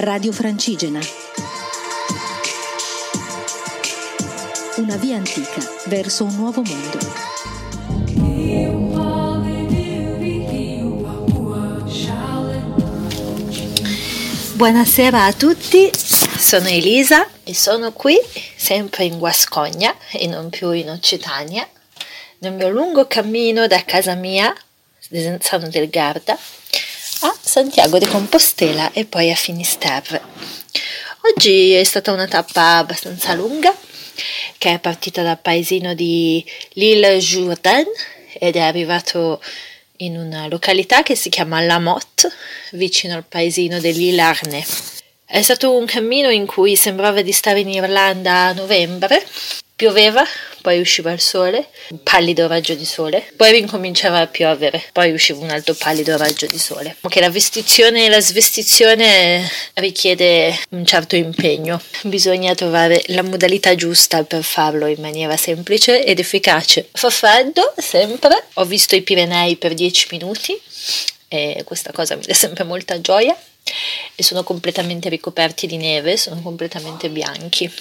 Radio Francigena. Una via antica verso un nuovo mondo. Buonasera a tutti, sono Elisa e sono qui sempre in Guascogna e non più in Occitania, nel mio lungo cammino da casa mia, Desenzano del Garda, a Santiago de Compostela e poi a Finisterre. Oggi è stata una tappa abbastanza lunga che è partita dal paesino di Lille Jourdain ed è arrivato in una località che si chiama La Motte, vicino al paesino dell'Île Arnais. È stato un cammino in cui sembrava di stare in Irlanda a novembre, pioveva, poi usciva il sole, un pallido raggio di sole, poi ricominciava a piovere, poi usciva un altro pallido raggio di sole. Che la vestizione e la svestizione richiede un certo impegno, bisogna trovare la modalità giusta per farlo in maniera semplice ed efficace. Fa freddo sempre, ho visto i Pirenei per 10 minuti e questa cosa mi dà sempre molta gioia e sono completamente ricoperti di neve, sono completamente bianchi.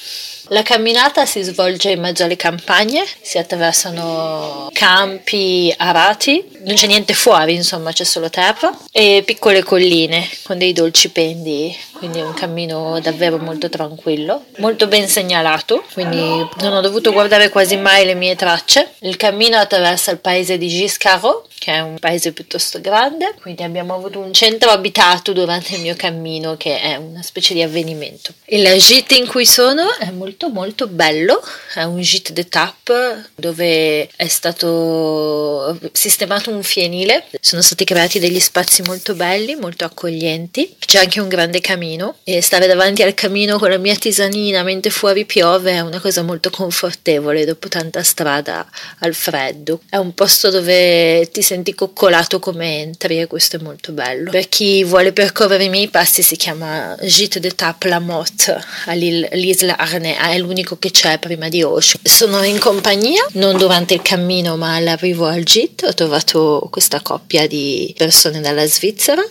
La camminata si svolge in mezzo alle campagne, si attraversano campi arati, non c'è niente fuori, insomma, c'è solo terra e piccole colline con dei dolci pendi, quindi è un cammino davvero molto tranquillo, molto ben segnalato, quindi non ho dovuto guardare quasi mai le mie tracce. Il cammino attraversa il paese di Giscaro, che è un paese piuttosto grande, quindi abbiamo avuto un centro abitato durante il mio cammino che è una specie di avvenimento. Il gite in cui sono è molto molto bello, è un gite d'étape dove è stato sistemato un fienile, sono stati creati degli spazi molto belli, molto accoglienti, c'è anche un grande camino e stare davanti al camino con la mia tisanina mentre fuori piove è una cosa molto confortevole dopo tanta strada al freddo. È un posto dove ti senti coccolato come entri e questo è molto bello. Per chi vuole percorrere i miei passi si chiama Gite d'étape La Motte all'Isla Arnais, è l'unico che c'è prima di Osho. Sono in compagnia, non durante il cammino ma all'arrivo al gite, ho trovato questa coppia di persone dalla Svizzera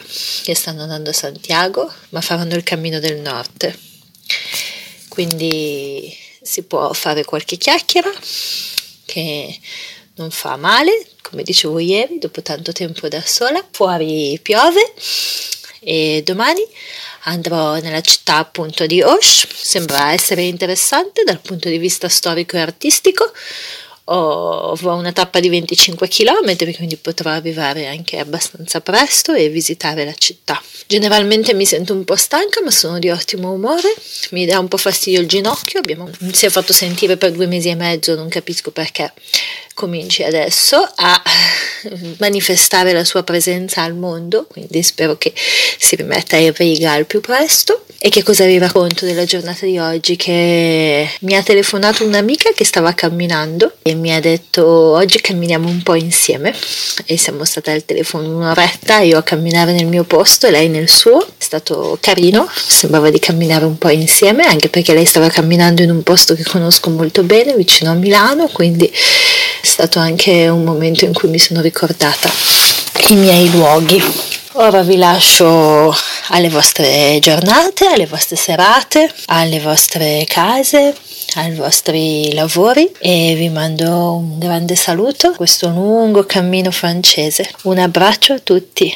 che stanno andando a Santiago ma faranno il cammino del nord. Quindi si può fare qualche chiacchiera che non fa male, come dicevo ieri, dopo tanto tempo da sola. Fuori piove e domani andrò nella città appunto di Osh. Sembra essere interessante dal punto di vista storico e artistico. Avrò una tappa di 25 km, quindi potrò arrivare anche abbastanza presto e visitare la città. Generalmente mi sento un po' stanca, ma sono di ottimo umore. Mi dà un po' fastidio il ginocchio, abbiamo, si è fatto sentire per due mesi e mezzo, non capisco perché cominci adesso a manifestare la sua presenza al mondo, quindi spero che si rimetta in riga al più presto. E che cosa vi racconto della giornata di oggi? Che mi ha telefonato un'amica che stava camminando e mi ha detto oggi camminiamo un po' insieme e siamo state al telefono un'oretta, io a camminare nel mio posto e lei nel suo. È stato carino, sembrava di camminare un po' insieme, anche perché lei stava camminando in un posto che conosco molto bene, vicino a Milano, quindi è stato anche un momento in cui mi sono ricordata i miei luoghi. Ora vi lascio alle vostre giornate, alle vostre serate, alle vostre case, ai vostri lavori e vi mando un grande saluto, questo lungo cammino francese. Un abbraccio a tutti.